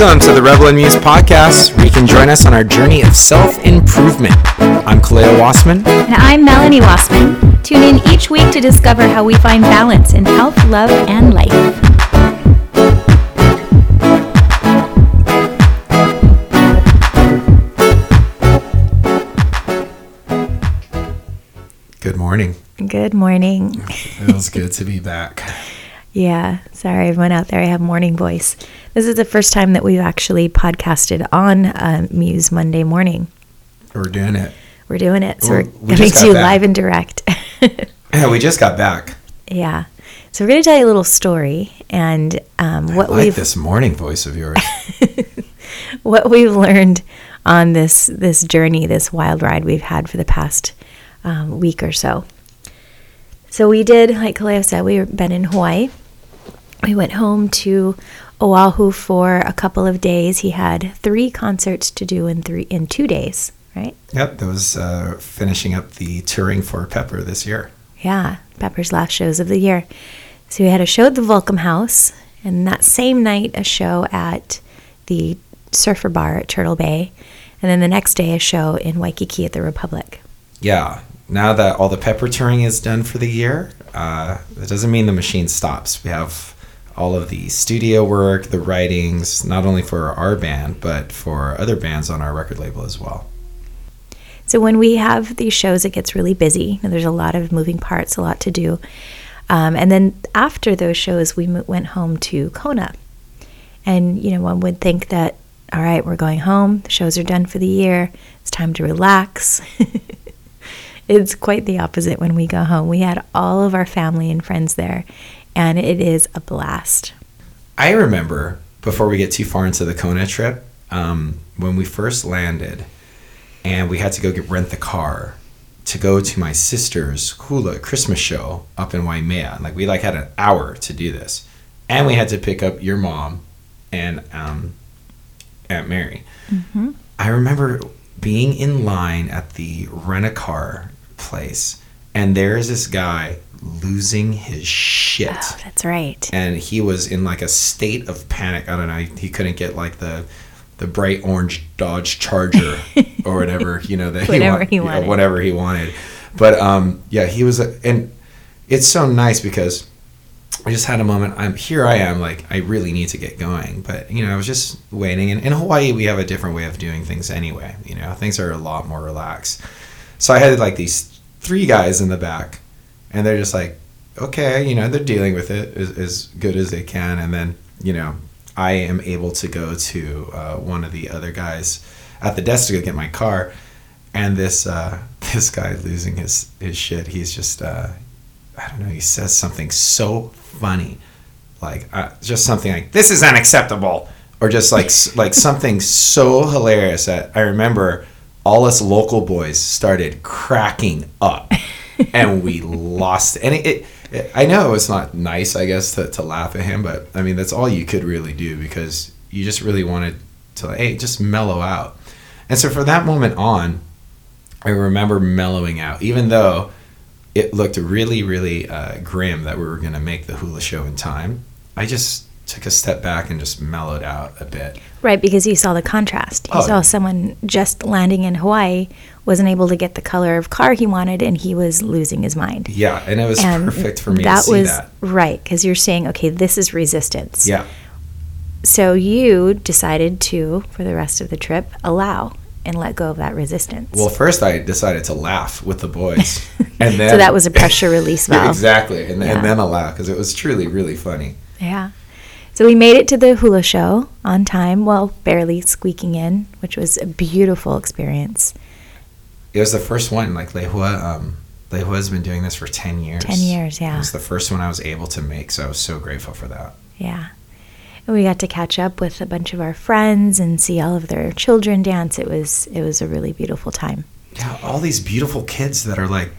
Welcome to the Rebel and Muse podcast, where you can join us on our journey of self improvement. I'm Kaleo Wassman. And I'm Melanie Wassman. Tune in each week to discover how we find balance in health, love, and life. Good morning. Good morning. Feels good to be back. Yeah, sorry, everyone out there. I have morning voice. This is the first time that we've actually podcasted on uh, Muse Monday morning. We're doing it. We're doing it. So we're we coming to you live and direct. Yeah, we just got back. yeah. So we're going to tell you a little story and um, what like we've this morning voice of yours. what we've learned on this this journey, this wild ride we've had for the past um, week or so. So we did, like Kaleo said, we've been in Hawaii. We went home to Oahu for a couple of days. He had three concerts to do in three in two days, right? yep, that was uh, finishing up the touring for Pepper this year. Yeah, Pepper's last shows of the year. So we had a show at the Volcom House, and that same night a show at the Surfer Bar at Turtle Bay, and then the next day a show in Waikiki at the Republik. Yeah, now that all the Pepper touring is done for the year, uh, that doesn't mean the machine stops. We have all of the studio work, the writings, not only for our band, but for other bands on our record label as well. So when we have these shows, it gets really busy. There's a lot of moving parts, a lot to do. Um, and then after those shows, we went home to Kona. And, you know, one would think that, all right, we're going home. The shows are done for the year. It's time to relax. it's quite the opposite when we go home. We had all of our family and friends there, and it is a blast. I remember before we get too far into the Kona trip, um, when we first landed, and we had to go get rent the car to go to my sister's hula Christmas show up in Waimea. Like we like had an hour to do this, and we had to pick up your mom and um, Aunt Mary. I remember being in line at the rent a car place, and there's this guy losing his shit Oh, that's right. and he was in like a state of panic. I don't know. He couldn't get like the the bright orange Dodge Charger or whatever you know that Whatever he yeah, wanted. whatever he wanted. But um, yeah, he was, a, and it's so nice because I just had a moment. I'm here. I am like I really need to get going, but you know I was just waiting. And in Hawaii, we have a different way of doing things anyway. You know, things are a lot more relaxed. So I had like these three guys in the back, and they're just like, okay, you know, they're dealing with it as, as good as they can, and then you know, I am able to go to uh, one of the other guys at the desk to go get my car, and this uh, this guy losing his his shit. He's just uh, I don't know. He says something so funny, like uh, just something like "This is unacceptable," or just like like something so hilarious that I remember all us local boys started cracking up, and we lost. And it, it, it I know it's not nice, I guess, to, to laugh at him, but I mean that's all you could really do because you just really wanted to hey, just mellow out. And so for that moment on, I remember mellowing out, even though it looked really, really uh, grim that we were going to make the hula show in time. I just took a step back and just mellowed out a bit. Right, because you saw the contrast. You Oh. saw someone just landing in Hawaii wasn't able to get the color of car he wanted, and he was losing his mind. Yeah, and it was and perfect for me that to see was that. right because you're saying, okay, this is resistance. Yeah, So you decided to, for the rest of the trip, allow and let go of that resistance. Well, first I decided to laugh with the boys, and then so that was a pressure release valve. exactly, and, Yeah. and then a laugh because it was truly really funny. Yeah. So we made it to the hula show on time, well, barely squeaking in, which was a beautiful experience. It was the first one. Like Lehua, um, Lehua's been doing this for ten years. 10 years, yeah. It was the first one I was able to make, so I was so grateful for that. Yeah. And we got to catch up with a bunch of our friends and see all of their children dance. It was it was a really beautiful time. Yeah, all these beautiful kids that are like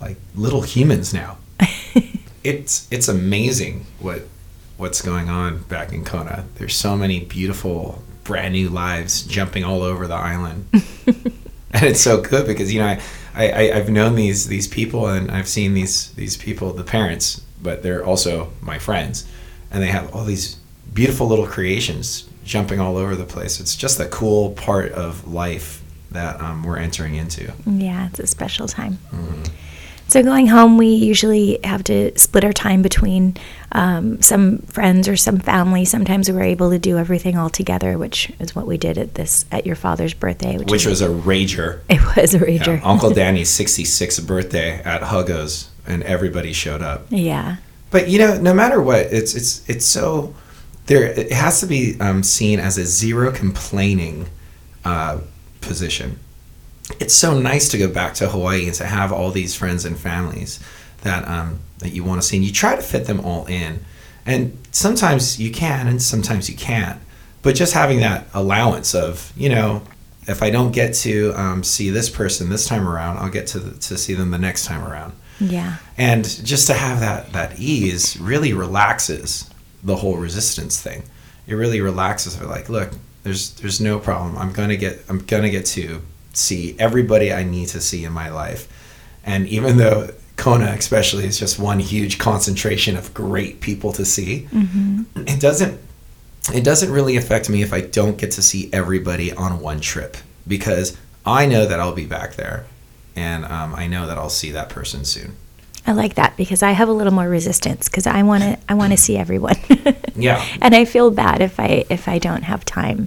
like little humans now. it's it's amazing what what's going on back in Kona. There's so many beautiful brand new lives jumping all over the island. and it's so good because you know I, I, I've known these these people and I've seen these these people the parents but they're also my friends and they have all these beautiful little creations jumping all over the place. It's just a cool part of life that um, we're entering into. Yeah, it's a special time. So going home, we usually have to split our time between um, some friends or some family. Sometimes we're able to do everything all together, which is what we did at this at your father's birthday, which, Which was a rager. it was a Yeah, rager. Uncle Danny's 66th birthday at Huggo's, and everybody showed up. yeah, But you know, no matter what, it's it's it's so there. It has to be um, seen as a zero complaining uh, position. It's so nice to go back to Hawaii and to have all these friends and families that um, that you want to see, and you try to fit them all in. And sometimes you can, and sometimes you can't. But just having that allowance of, you know, if I don't get to um, see this person this time around, I'll get to the, to see them the next time around yeah, and just to have that that ease really relaxes the whole resistance thing it really relaxes like look there's there's no problem i'm gonna get i'm gonna get to see everybody i need to see in my life and even though kona especially is just one huge concentration of great people to see it doesn't it doesn't really affect me if i don't get to see everybody on one trip because i know that i'll be back there and um, i know that i'll see that person soon I like that because I have a little more resistance because I want to I want to see everyone. Yeah. and I feel bad if I if I don't have time,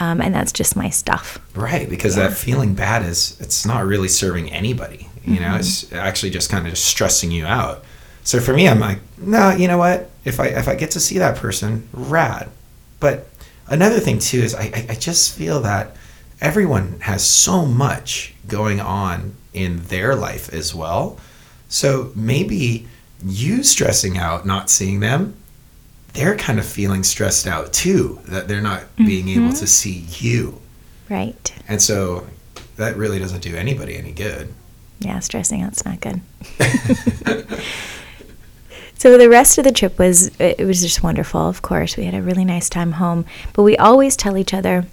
um, and that's just my stuff. Right, because that feeling bad is it's not really serving anybody. You know, it's actually just kind of just stressing you out. So for me, I'm like, no, you know what? If I if I get to see that person, rad. But another thing too is I, I just feel that everyone has so much going on in their life as well. So maybe you stressing out not seeing them, they're kind of feeling stressed out too that they're not being able mm-hmm. to see you. Right. And so that really doesn't do anybody any good. Yeah, stressing out's not good. so the rest of the trip was it was just wonderful. Of course, we had a really nice time home, but we always tell each other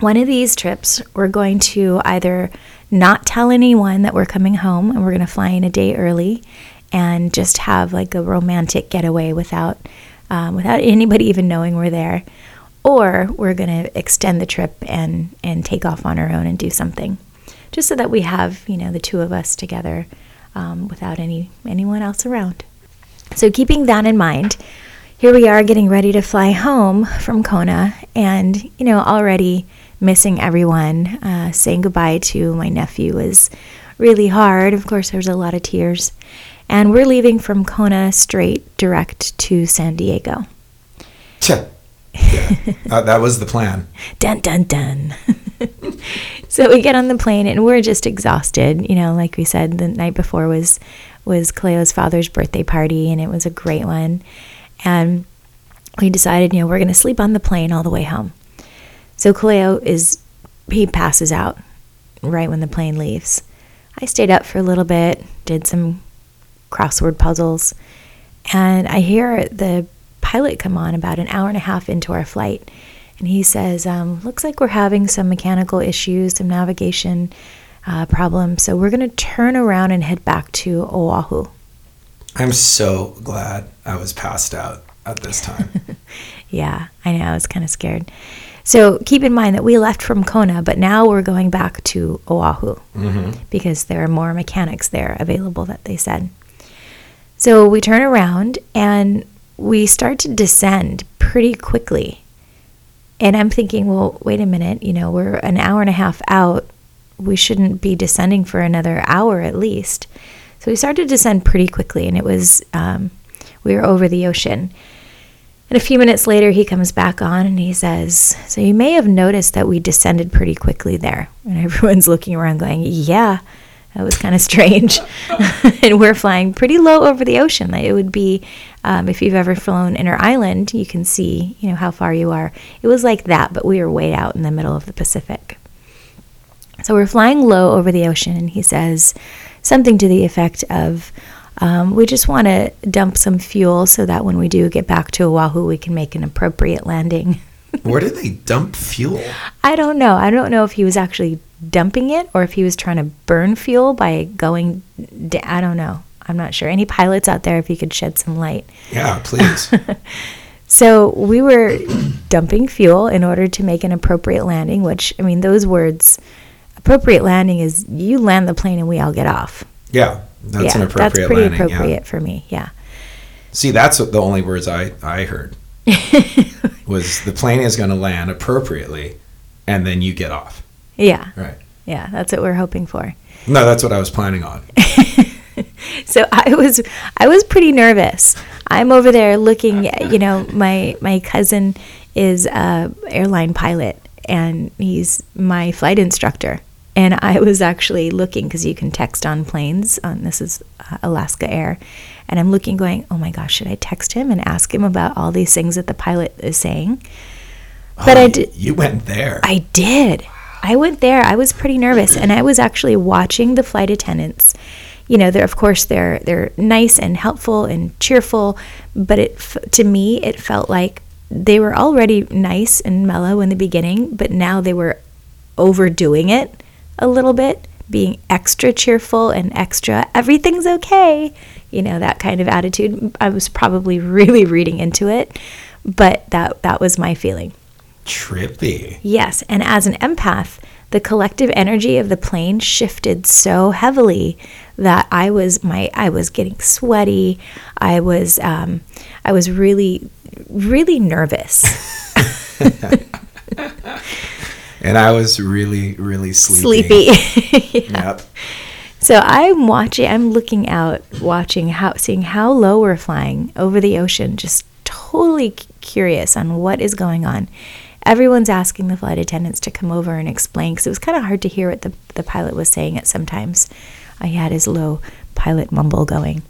one of these trips we're going to either not tell anyone that we're coming home and we're going to fly in a day early and just have like a romantic getaway without um, without anybody even knowing we're there. Or we're going to extend the trip and and take off on our own and do something. Just so that we have you know the two of us together um, without any anyone else around. So keeping that in mind here we are getting ready to fly home from kona and you know already missing everyone uh, saying goodbye to my nephew was really hard of course there was a lot of tears and we're leaving from kona straight direct to san diego. Yeah, that, that was the plan. dun dun dun. so we get on the plane and we're just exhausted. You know, like we said, the night before was was Kaleo's father's birthday party, and it was a great one. And we decided, you know, we're going to sleep on the plane all the way home. So Cleo is he passes out right when the plane leaves. I stayed up for a little bit, did some crossword puzzles, and I hear the pilot come on about an hour and a half into our flight. And he says, um, Looks like we're having some mechanical issues, some navigation uh, problems. So we're going to turn around and head back to Oahu. I'm so glad I was passed out at this time. Yeah, I know. I was kind of scared. So keep in mind that we left from Kona, but now we're going back to Oahu because there are more mechanics there available that they said. So we turn around and we start to descend pretty quickly. And I'm thinking, well, wait a minute, you know, we're an hour and a half out. We shouldn't be descending for another hour at least. So we started to descend pretty quickly, and it was, um, we were over the ocean. And a few minutes later, he comes back on and he says, So you may have noticed that we descended pretty quickly there. And everyone's looking around going, Yeah, that was kind of strange. and we're flying pretty low over the ocean. It would be, um, if you've ever flown inner island, you can see, you know, how far you are. It was like that, but we were way out in the middle of the Pacific. So we're flying low over the ocean, and he says something to the effect of, um, we just want to dump some fuel so that when we do get back to Oahu, we can make an appropriate landing. Where did they dump fuel? I don't know. I don't know if he was actually dumping it or if he was trying to burn fuel by going. Da- I don't know. I'm not sure. Any pilots out there, if you could shed some light. Yeah, please. So we were dumping fuel in order to make an appropriate landing, which, I mean, those words, appropriate landing is you land the plane and we all get off. Yeah, that's yeah, an appropriate that's pretty landing. yeah. appropriate for me. Yeah. See, that's the only words I, I heard was the plane is going to land appropriately, and then you get off. Yeah. Right. Yeah. That's what we're hoping for. No, that's what I was planning on. So I was I was pretty nervous. I'm over there looking, you know, my my cousin is a airline pilot and he's my flight instructor. And I was actually looking because you can text on planes. On this is uh, Alaska Air, and I'm looking, going, "Oh my gosh, should I text him and ask him about all these things that the pilot is saying?" But Oh, I you- did. You went there. I did. I went there. I was pretty nervous, and I was actually watching the flight attendants. You know, they're of course they're they're nice and helpful and cheerful, but it to me it felt like they were already nice and mellow in the beginning, but now they were overdoing it a little bit, being extra cheerful and extra everything's okay. You know, that kind of attitude. I was probably really reading into it, but that that was my feeling. Trippy. Yes, and as an empath, the collective energy of the plane shifted so heavily that I was my I was getting sweaty. I was um, I was really really nervous, And I was really, really sleepy. sleepy. Yep. So I'm watching. I'm looking out, watching how, seeing how low we're flying over the ocean. Just totally curious on what is going on. Everyone's asking the flight attendants to come over and explain because it was kind of hard to hear what the the pilot was saying at sometimes. I had his low pilot mumble going,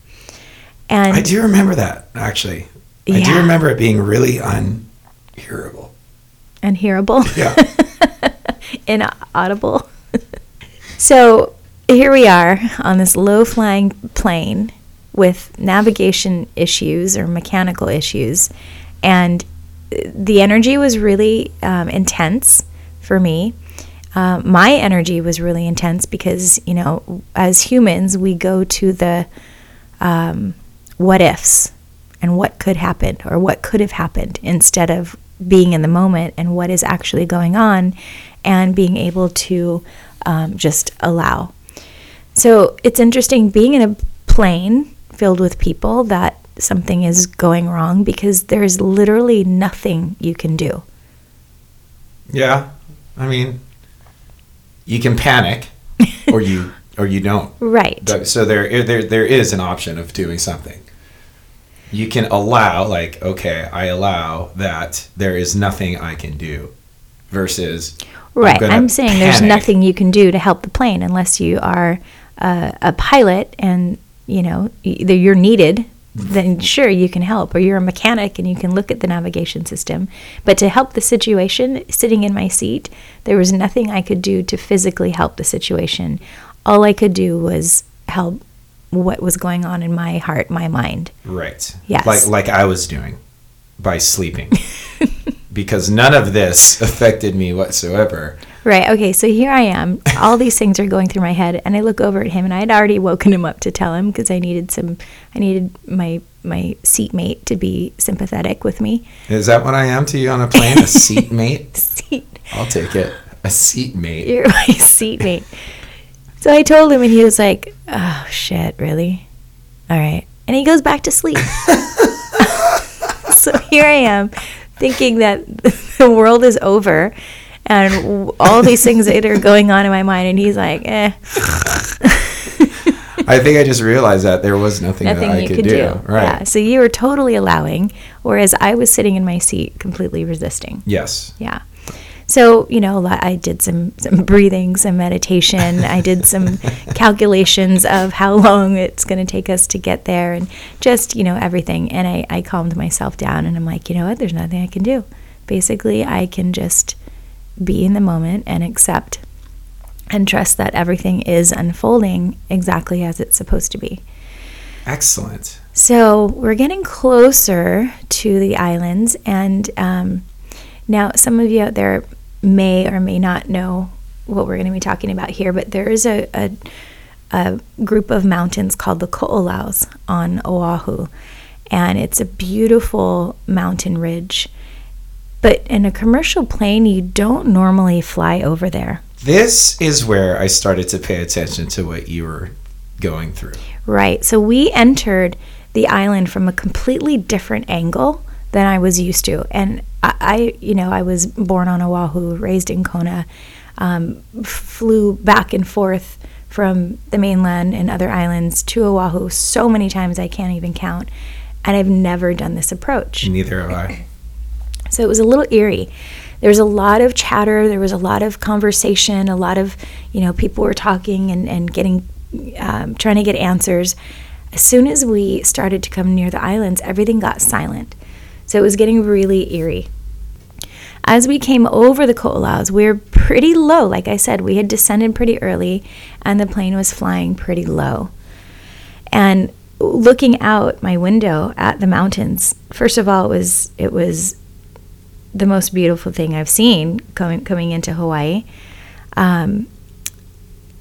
and I do remember that, actually. Yeah. I do remember it being really unhearable. Unhearable. Yeah. inaudible. so here we are on this low flying plane with navigation issues or mechanical issues. And the energy was really um, intense for me. Uh, my energy was really intense because, you know, as humans, we go to the um, what ifs and what could happen or what could have happened instead of being in the moment and what is actually going on and being able to um, just allow. So it's interesting being in a plane filled with people that something is going wrong because there's literally nothing you can do. yeah. I mean, you can panic or you or you don't. Right. But- So there, there, there is an option of doing something. You can allow, like, okay, I allow that there is nothing I can do, versus Right. gonna I'm, saying there's nothing you can do to help the plane unless you are uh, a pilot and you know either you're needed. Then sure you can help, or you're a mechanic and you can look at the navigation system. But to help the situation, sitting in my seat, there was nothing I could do to physically help the situation. All I could do was help what was going on in my heart, my mind. Right. Yes. Like like I was doing by sleeping. because none of this affected me whatsoever. Right. Okay. So here I am. All these things are going through my head, and I look over at him, and I had already woken him up to tell him because I needed some. I needed my my seatmate to be sympathetic with me. Is that what I am to you on a plane? A seatmate? Seat. I'll take it. A seatmate. You're my seatmate. So I told him, and he was like, "Oh shit, really? All right." And he goes back to sleep. so here I am, thinking that the world is over, and all these things that are going on in my mind, and he's like, "Eh." I think I just realized that there was nothing, nothing that I you could, could do. do. Right. Yeah. So you were totally allowing, whereas I was sitting in my seat completely resisting. Yes. Yeah. So, you know, I did some, some breathing, some meditation. I did some calculations of how long it's going to take us to get there and just, you know, everything. And I, I calmed myself down and I'm like, you know what? There's nothing I can do. Basically, I can just be in the moment and accept and trust that everything is unfolding exactly as it's supposed to be. Excellent. So we're getting closer to the islands, and um, now some of you out there may or may not know what we're going to be talking about here, but there is a, a, a group of mountains called the Ko'olaus on Oahu. and it's a beautiful mountain ridge. But in a commercial plane, you don't normally fly over there. This is where I started to pay attention to what you were going through. Right. So we entered the island from a completely different angle than I was used to. And I, I you know, I was born on Oahu, raised in Kona, um, flew back and forth from the mainland and other islands to Oahu so many times I can't even count. And I've never done this approach. Neither have I. So it was a little eerie. There was a lot of chatter. There was a lot of conversation. A lot of, you know, people were talking and, and getting, um, trying to get answers. As soon as we started to come near the islands, everything got silent. So it was getting really eerie. As we came over the Ko'olaus, we were pretty low. Like I said, we had descended pretty early and the plane was flying pretty low. And looking out my window at the mountains, first of all, it was it was the most beautiful thing I've seen coming coming into Hawaii. Um,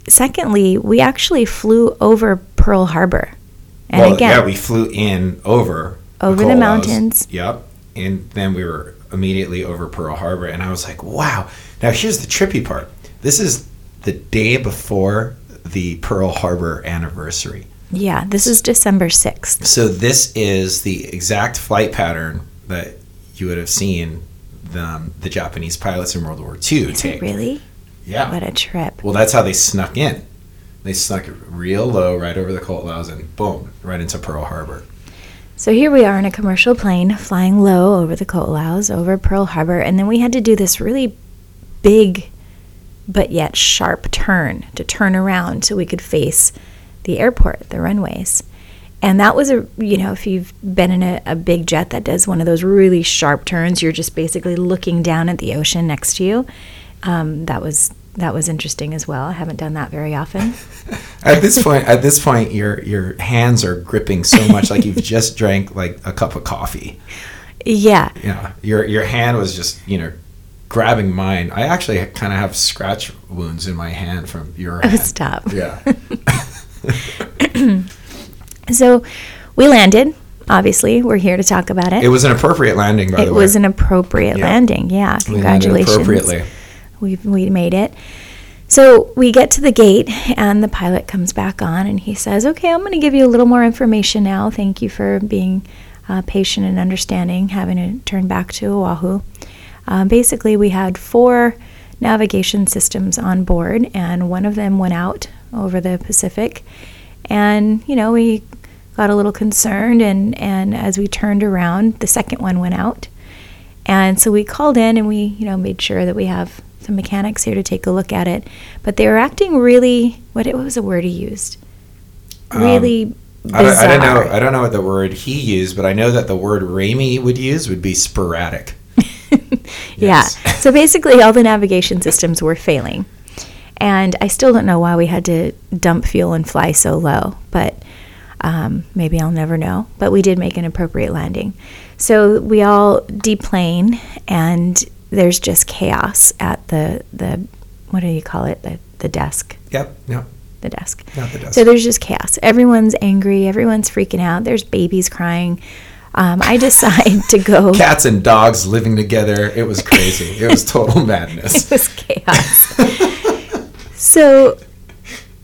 secondly, we actually flew over Pearl Harbor, and well, again, yeah, we flew in over Over the mountains. Yep, and then we were immediately over Pearl Harbor, and I was like, wow. Now here's the trippy part. This is the day before the Pearl Harbor anniversary. yeah, this is December sixth. So this is the exact flight pattern that you would have seen the, the Japanese pilots in World War II Is take. really? Yeah. What a trip! Well, that's how they snuck in. They snuck real low right over the Ko'olaus and boom, right into Pearl Harbor. So here we are in a commercial plane flying low over the Ko'olaus, over Pearl Harbor, and then we had to do this really big but yet sharp turn to turn around so we could face the airport, the runways. And that was a, you know, if you've been in a, a big jet that does one of those really sharp turns, you're just basically looking down at the ocean next to you. Um, that was that was interesting as well. I haven't done that very often. At this point, at this point, your your hands are gripping so much like you've just drank like a cup of coffee. Yeah, Yeah, your your hand was just you know grabbing mine. I actually kind of have scratch wounds in my hand from your oh, hand. stop. Yeah. So we landed. Obviously, we're here to talk about it. It was an appropriate landing, by It the way. was an appropriate Yeah. landing. Yeah, We landed congratulations. appropriately. We we made it. So we get to the gate, and the pilot comes back on, and he says, "Okay, I'm going to give you a little more information now. Thank you for being uh, patient and understanding, having to turn back to Oahu." Um, basically, we had four navigation systems on board, and one of them went out over the Pacific. And you know, we got a little concerned, and and as we turned around, the second one went out. And so we called in and we, you know, made sure that we have some mechanics here to take a look at it. But they were acting really what, what was the word he used? Um, Really I don't, I don't know. I don't know what the word he used, but I know that the word Ramey would use would be sporadic. Yeah. So basically, all the navigation systems were failing. And I still don't know why we had to dump fuel and fly so low, but um, maybe I'll never know. But we did make an appropriate landing. So we all deplane, and there's just chaos at the, the what do you call it? The, the desk. Yep. Yep. The desk. Not the desk. So there's just chaos. Everyone's angry. Everyone's freaking out. There's babies crying. Um, I decide to go. Cats and dogs living together. It was crazy. it was total madness. it was chaos. so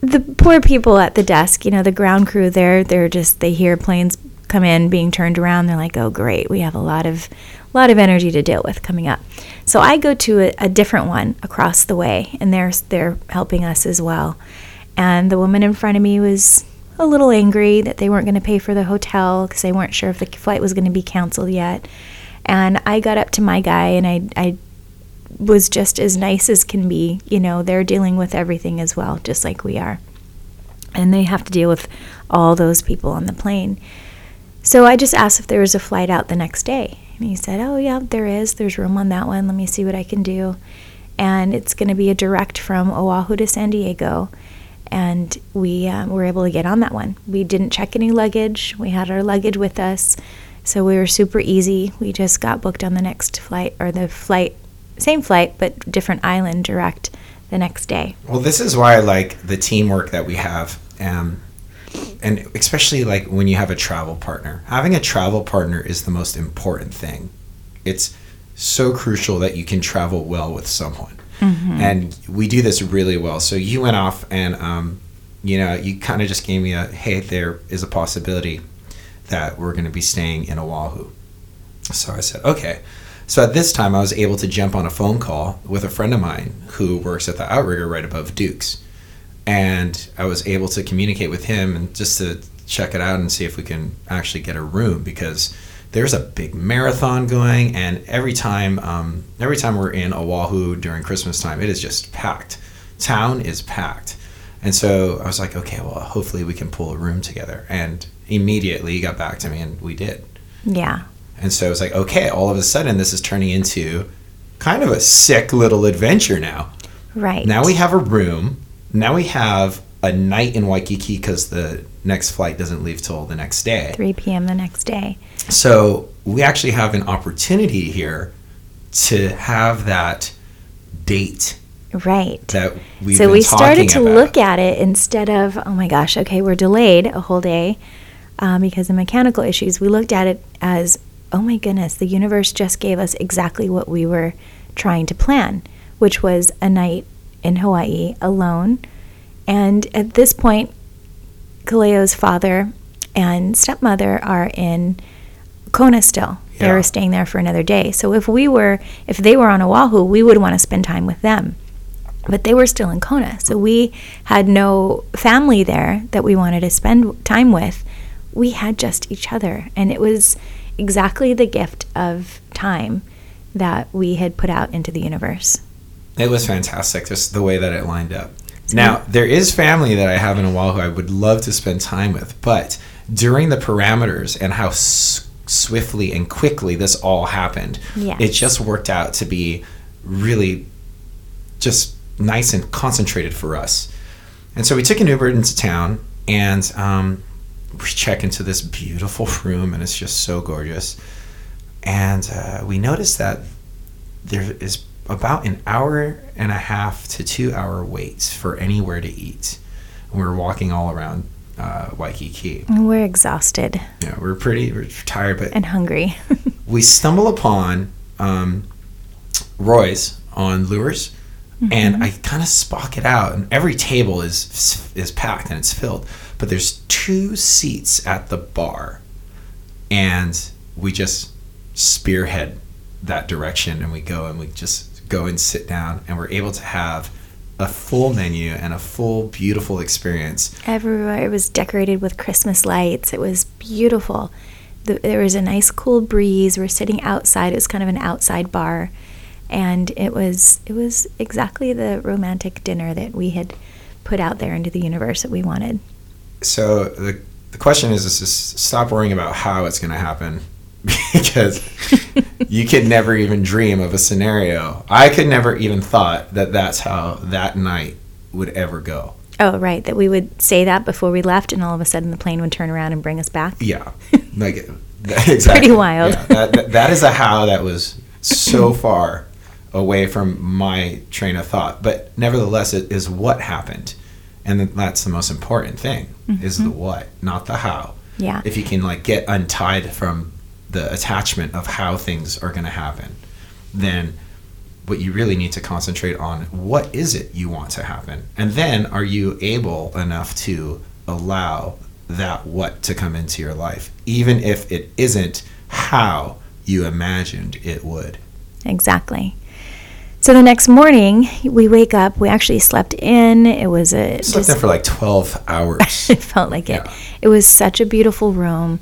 the poor people at the desk, you know, the ground crew there, they're just they hear planes come in being turned around, they're like, "Oh great, we have a lot of lot of energy to deal with coming up." So I go to a, a different one across the way and they're they're helping us as well. And the woman in front of me was a little angry that they weren't going to pay for the hotel because they weren't sure if the flight was going to be canceled yet. And I got up to my guy and I, I was just as nice as can be. You know, they're dealing with everything as well, just like we are. And they have to deal with all those people on the plane. So I just asked if there was a flight out the next day. And he said, Oh, yeah, there is. There's room on that one. Let me see what I can do. And it's going to be a direct from Oahu to San Diego. And we um, were able to get on that one. We didn't check any luggage. We had our luggage with us. So we were super easy. We just got booked on the next flight or the flight, same flight, but different island direct the next day. Well, this is why I like the teamwork that we have. Um, and especially like when you have a travel partner, having a travel partner is the most important thing. It's so crucial that you can travel well with someone. And we do this really well. So you went off and, um, you know, you kind of just gave me a hey, there is a possibility that we're going to be staying in Oahu. So I said, okay. So at this time, I was able to jump on a phone call with a friend of mine who works at the outrigger right above Duke's. And I was able to communicate with him and just to check it out and see if we can actually get a room because there's a big marathon going and every time um, every time we're in Oahu during Christmas time it is just packed town is packed and so I was like okay well hopefully we can pull a room together and immediately he got back to me and we did Yeah. and so it was like, okay, all of a sudden this is turning into kind of a sick little adventure now. Right. Now we have a room. Now we have a night in Waikiki because the next flight doesn't leave till the next day. 3 p.m. the next day. So we actually have an opportunity here to have that date Right. that we've so we started to about. look at it instead of, oh my gosh, okay, we're delayed a whole day um, because of mechanical issues. We looked at it as, oh my goodness, the universe just gave us exactly what we were trying to plan, which was a night in Hawaii alone. And at this point, Kaleo's father and stepmother are in Kona still. They Yeah. were staying there for another day. So if we were, if they were on Oahu, we would want to spend time with them. But they were still in Kona. So we had no family there that we wanted to spend time with. We had just each other. And it was exactly the gift of time that we had put out into the universe. It was fantastic, just the way that it lined up. Now, there is family that I have in Oahu I would love to spend time with, but during the parameters and how s- swiftly and quickly this all happened, Yes. it just worked out to be really just nice and concentrated for us. And so we took an Uber into town and um, we check into this beautiful room, and it's just so gorgeous. And uh, we noticed that there is about an hour and a half to two hour waits for anywhere to eat. We were walking all around uh, Waikiki. And we're exhausted Yeah, we we're pretty we're tired, but and hungry. we stumble upon um, Roy's on Lewers, and I kind of spock it out, and every table is is packed and it's filled, but there's two seats at the bar, and we just spearhead that direction, and we go and we just go and sit down, and we're able to have a full menu and a full beautiful experience Everywhere it was decorated with Christmas lights. It was beautiful. The, there was a nice cool breeze. We're sitting outside. It was kind of an outside bar, and it was it was exactly the romantic dinner that we had put out there into the universe that we wanted. so the, the question is, is just stop worrying about how it's going to happen because you could never even dream of a scenario i could never even thought that that's how that night would ever go Oh, right. That we would say that before we left, and all of a sudden the plane would turn around and bring us back. yeah like that, exactly Pretty wild. Yeah, that, that, that is a how that was so far away from my train of thought but nevertheless it is what happened and that's the most important thing is the mm-hmm. what not the how Yeah. if you can like get untied from the attachment of how things are going to happen then what you really need to concentrate on what is it you want to happen and then are you able enough to allow that what to come into your life even if it isn't how you imagined it would Exactly. So the next morning, we wake up. We actually slept in. It was a slept there for like 12 hours it felt like it. It was such a beautiful room,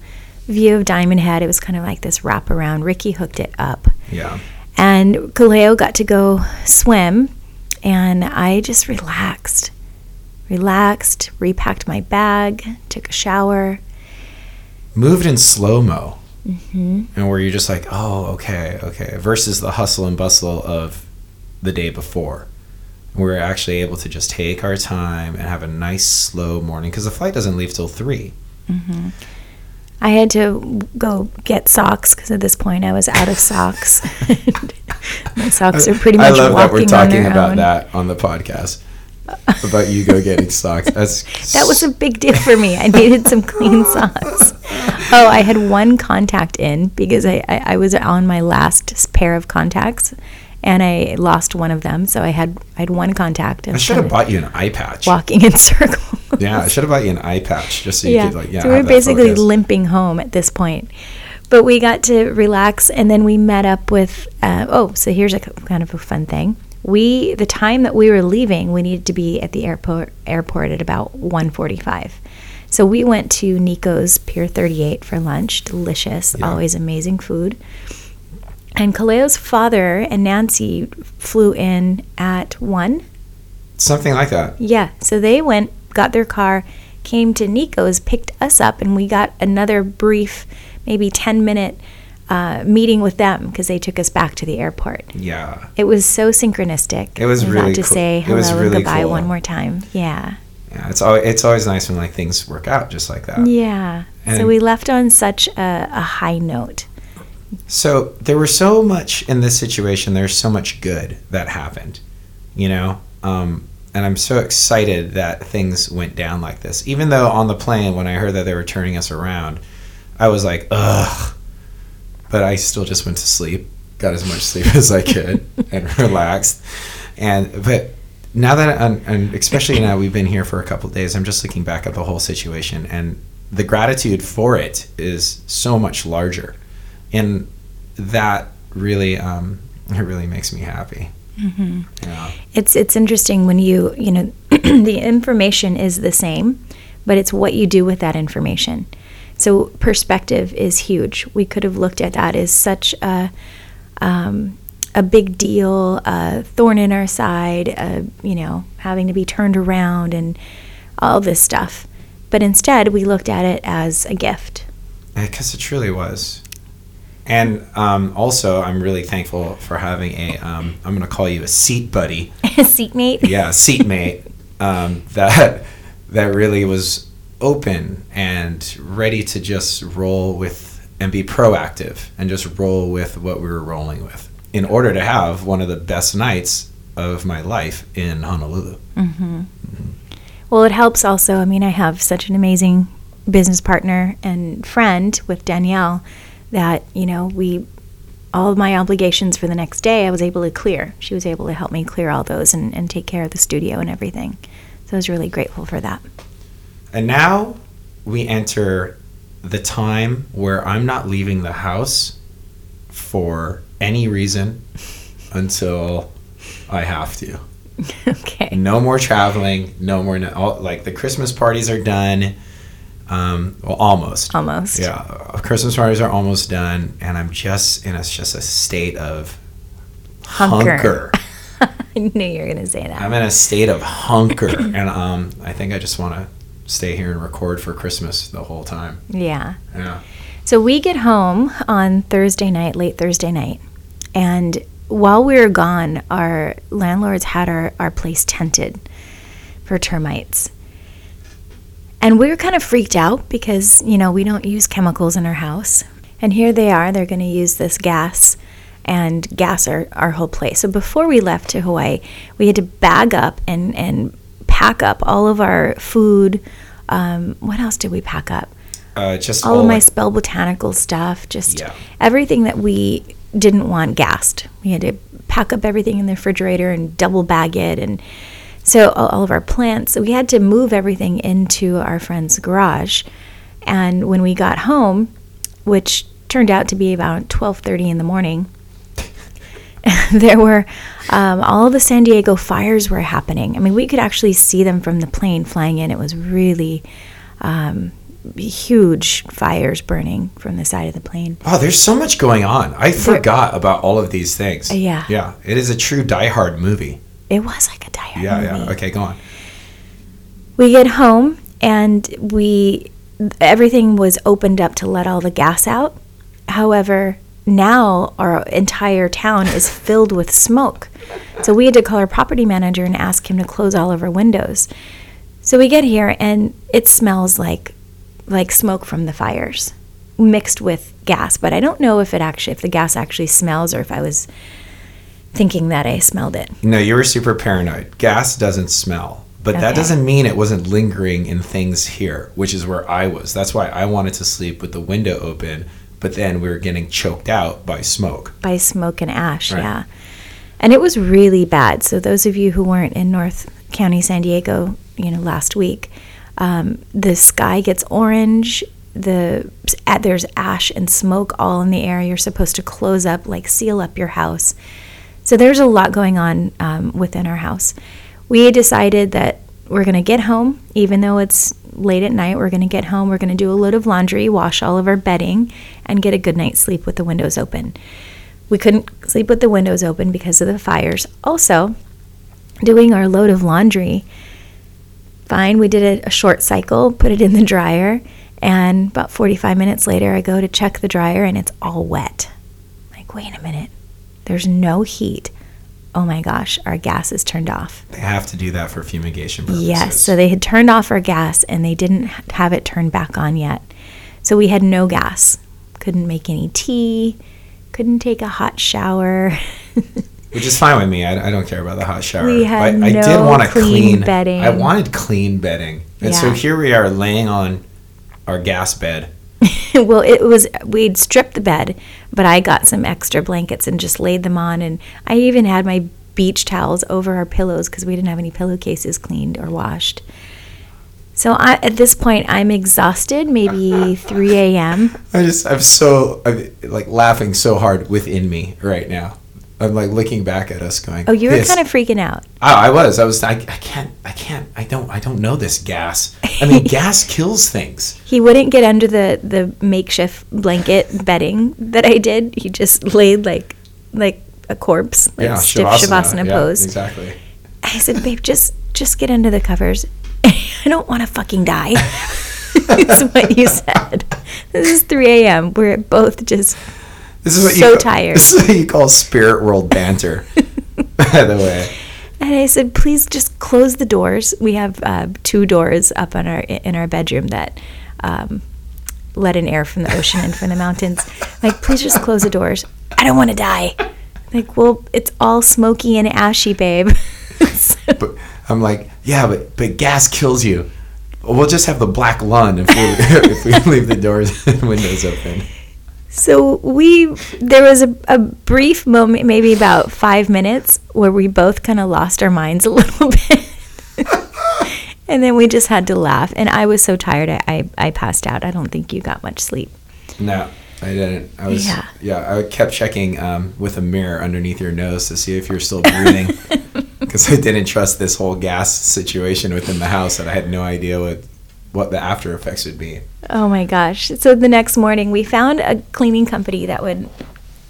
view of Diamond Head. It was kind of like this wraparound. Ricky hooked it up, yeah. And Kaleo got to go swim, and I just relaxed, relaxed, repacked my bag, took a shower. moved in slow mo hmm and where you're just like oh okay okay versus the hustle and bustle of the day before. We're actually able to just take our time and have a nice slow morning because the flight doesn't leave till three. Hmm I had to go get socks because at this point I was out of socks. my socks are pretty much I love that we're talking about own. that on the podcast. about you go getting socks. That's That was a big deal for me. I needed some clean socks. Oh, I had one contact in because I, I, I was on my last pair of contacts and I lost one of them. So I had I had one contact. And I should have bought you an eye patch. walking in circles. Yeah, I should have bought you an eye patch just so you yeah. could like yeah. so we were basically focus. limping home at this point. But we got to relax and then we met up with uh, oh, so here's a kind of a fun thing. We the time that we were leaving, we needed to be at the airport airport at about 1:45. So we went to Nico's Pier 38 for lunch. Delicious, Yeah. always amazing food. And Kaleo's father and Nancy flew in at 1 something like that. yeah, so they went, got their car, came to Nico's, picked us up, and we got another brief, maybe 10 minute uh, meeting with them because they took us back to the airport. Yeah. It was so synchronistic. It was We got really to cool. say It hello was and really goodbye cool. one more time. Yeah. Yeah, it's always, it's always nice when like things work out just like that. Yeah. so we left on such a, a high note. So there was so much in this situation. There's so much good that happened, you know. Um, and I'm so excited that things went down like this. Even though on the plane, when I heard that they were turning us around, I was like, ugh. But I still just went to sleep, got as much sleep as I could, and relaxed. And but now that I'm, and especially now we've been here for a couple of days, I'm just looking back at the whole situation, and the gratitude for it is so much larger and that really um, it really makes me happy. hmm Yeah. It's it's interesting when you you know the information is the same, but it's what you do with that information. So perspective is huge. We could have looked at that as such a um, a big deal, a thorn in our side, uh, you know, having to be turned around and all this stuff. But instead, we looked at it as a gift. because it truly was. And um, also, I'm really thankful for having a um, I'm going to call you a seat buddy. Seatmate. Yeah, seatmate um, that that really was open and ready to just roll with and be proactive and just roll with what we were rolling with in order to have one of the best nights of my life in Honolulu. hmm Well, it helps also. I mean, I have such an amazing business partner and friend with Danielle that, you know, we, all of my obligations for the next day, I was able to clear. She was able to help me clear all those and, and take care of the studio and everything. So I was really grateful for that. And now we enter the time where I'm not leaving the house for any reason until I have to. okay. No more traveling. No more. No, all, like the Christmas parties are done. Um, well, almost. Almost. Yeah, Christmas parties are almost done, and I'm just in a just a state of Hunker. I knew you were going to say that. I'm in a state of hunker, and um, I think I just want to stay here and record for Christmas the whole time. yeah. Yeah. So we get home on Thursday night, late Thursday night, and while we were gone, our landlords had our, our place tented for termites. And we were kind of freaked out because, you know, we don't use chemicals in our house. And here they are, they're going to use this gas and gas our, our whole place. So before we left to Hawaii, we had to bag up and, and pack up all of our food. Um, what else did we pack up? Uh, just all, of my like- spell botanical stuff, just Yeah. everything that we didn't want gassed. We had to pack up everything in the refrigerator and double bag it, and so all, all of our plants. We had to move everything into our friend's garage. And when we got home, which turned out to be about twelve thirty in the morning, there were um, all the San Diego fires were happening. I mean, we could actually see them from the plane flying in. It was really um, huge fires burning from the side of the plane. Oh, there's so much going on. I forgot about all of these things. Uh, yeah. Yeah. It is a true Die Hard movie. It was like a diary. Yeah, yeah. Okay, go on. We get home and we everything was opened up to let all the gas out. However, now our entire town is filled with smoke. So we had to call our property manager and ask him to close all of our windows. So we get here and it smells like like smoke from the fires mixed with gas, but I don't know if it actually if the gas actually smells or if I was thinking that I smelled it. No, you were super paranoid. Gas doesn't smell. But that doesn't mean it wasn't lingering in things here, which is where I was. That's why I wanted to sleep with the window open, but then we were getting choked out by smoke. by smoke and ash. Right. Yeah. And it was really bad. So those of you who weren't in North County, San Diego, you know, last week, um, the sky gets orange. The there's ash and smoke all in the air. You're supposed to close up, like seal up your house. So there's a lot going on um, within our house. We decided that we're going to get home, even though it's late at night. We're going to get home. We're going to do a load of laundry, wash all of our bedding, and get a good night's sleep with the windows open. We couldn't sleep with the windows open because of the fires. Also, doing our load of laundry, fine, we did a, a short cycle, put it in the dryer, and about 45 minutes later, I go to check the dryer and it's all wet. Like, wait a minute, there's no heat. Oh my gosh, our gas is turned off. They have to do that for fumigation purposes. Yes, so they had turned off our gas and they didn't have it turned back on yet. So we had no gas. Couldn't make any tea, couldn't take a hot shower. Which is fine with me. I, I don't care about the hot shower. We had I, I did no want to clean clean bedding. I wanted clean bedding. And so here we are laying on our gas bed. well, it was we'd stripped the bed, but I got some extra blankets and just laid them on, and I even had my beach towels over our pillows because we didn't have any pillowcases cleaned or washed. So I, at this point, I'm exhausted. Maybe 3 a.m. I just I'm so I'm like laughing so hard within me right now. I'm like looking back at us going. Oh, you were "This- kind of freaking out. Oh, I was. I was. I, I can't. I can't. I don't. I don't know this gas. I mean, gas kills things. He wouldn't get under the the makeshift blanket bedding that I did. He just laid like like a corpse, like stiff shavasana, Yeah, pose. Exactly. I said, "Babe, just just get under the covers. I don't want to fucking die." That's what you said. This is 3 a.m. We're both just This is what So you tired. This is what you call spirit world banter. By the way, And I said, please just close the doors. We have uh, two doors up on our in our bedroom that um, let in air from the ocean and from the mountains. Like, please just close the doors. I don't want to die. Like, well, it's all smoky and ashy, babe. So- but I'm like, yeah, but but gas kills you. We'll just have the black lung if we if we leave the doors and windows open. So we there was a, a brief moment, maybe about five minutes, where we both kind of lost our minds a little bit, and then we just had to laugh. And I was so tired, I, I I passed out. I don't think you got much sleep. No, I didn't. I was Yeah. yeah. I kept checking um, with a mirror underneath your nose to see if you're still breathing, because I didn't trust this whole gas situation within the house, and I had no idea what what the after effects would be. Oh my gosh! So the next morning, we found a cleaning company that would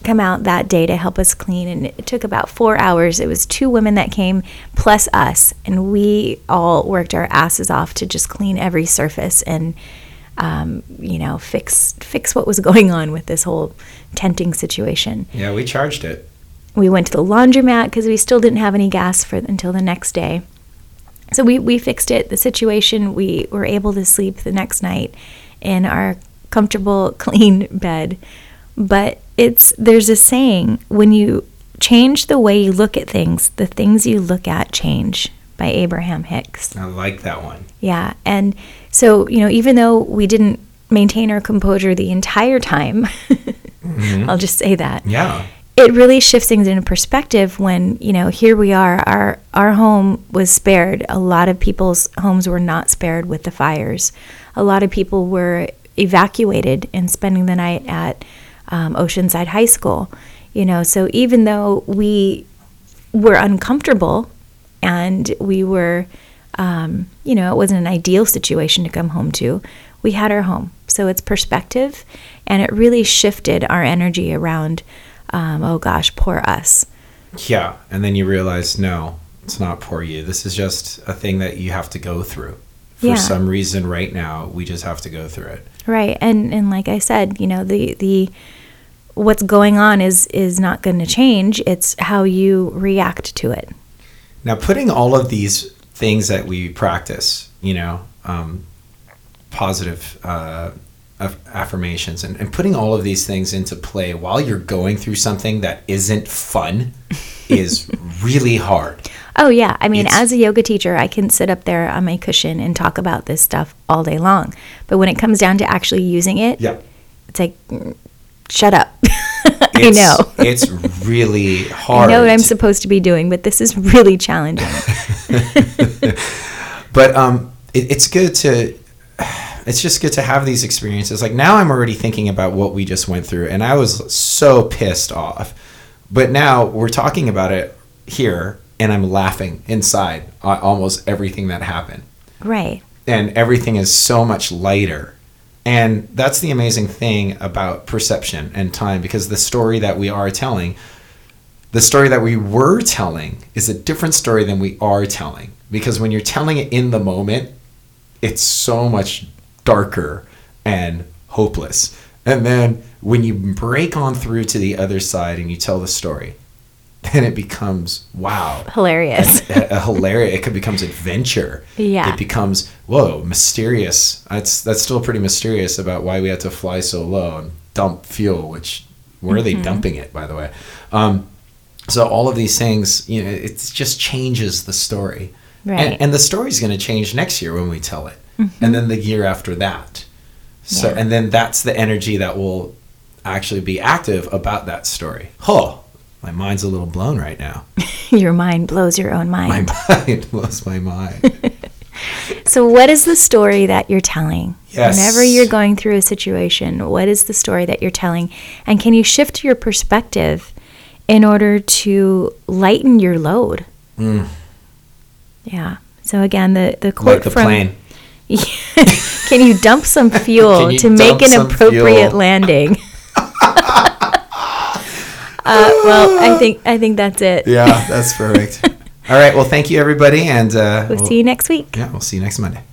come out that day to help us clean, and it took about four hours. It was two women that came plus us, and we all worked our asses off to just clean every surface and um, you know fix fix what was going on with this whole tenting situation. Yeah, we charged it. We went to the laundromat because we still didn't have any gas for until the next day. So we, we fixed it, the situation. We were able to sleep the next night in our comfortable, clean bed. But it's there's a saying when you change the way you look at things, the things you look at change by Abraham Hicks. I like that one. Yeah. And so, you know, even though we didn't maintain our composure the entire time, mm-hmm. I'll just say that Yeah. It really shifts things into perspective when you know here we are our our home was spared. A lot of people's homes were not spared with the fires. A lot of people were evacuated and spending the night at um, oceanside high school you know? So even though we were uncomfortable and we were um, you know it wasn't an ideal situation to come home to we had our home. So it's perspective and it really shifted our energy around um, oh gosh, poor us. Yeah, and then you realize no, it's not poor you. This is just a thing that you have to go through. For Yeah. some reason right now, we just have to go through it. Right. And and like I said, you know, the the what's going on is is not going to change. It's how you react to it. Now, putting all of these things that we practice, you know, um, positive uh, aff- affirmations, and, and putting all of these things into play while you're going through something that isn't fun, is really hard. Oh yeah, I mean, It's- as a yoga teacher, I can sit up there on my cushion and talk about this stuff all day long. But when it comes down to actually using it, Yeah. it's like, mm, shut up. I know. it's really hard. I know what I'm supposed to be doing, but this is really challenging. but um, it, it's good to it's just good to have these experiences. Like now i'm already thinking about what we just went through and i was so pissed off. But now we're talking about it here and i'm laughing inside almost everything that happened. Right. and everything is so much lighter. And that's the amazing thing about perception and time because the story that we are telling the story that we were telling is a different story than we are telling. Because when you're telling it in the moment it's so much darker and hopeless. And then when you break on through to the other side and you tell the story then it becomes wow. Hilarious. a, a hilarious it becomes adventure. Yeah. it becomes whoa mysterious. That's that's still pretty mysterious about why we had to fly so low and dump fuel which where are they dumping it by the way? Um, so all of these things you know it just changes the story. Right. and, and the story's going to change next year when we tell it and then the year after that so Yeah. and then that's the energy that will actually be active about that story oh my mind's a little blown right now your mind blows your own mind. my mind. blows my mind. So, what is the story that you're telling? Yes. Whenever you're going through a situation, what is the story that you're telling? And can you shift your perspective in order to lighten your load? Mm. Yeah. So again, the the like the from plane. Can you dump some fuel to make an appropriate fuel? landing? uh, well, I think I think that's it. Yeah, that's perfect. All right. Well, thank you, everybody, and uh, We'll see you next week. Yeah, we'll see you next Monday.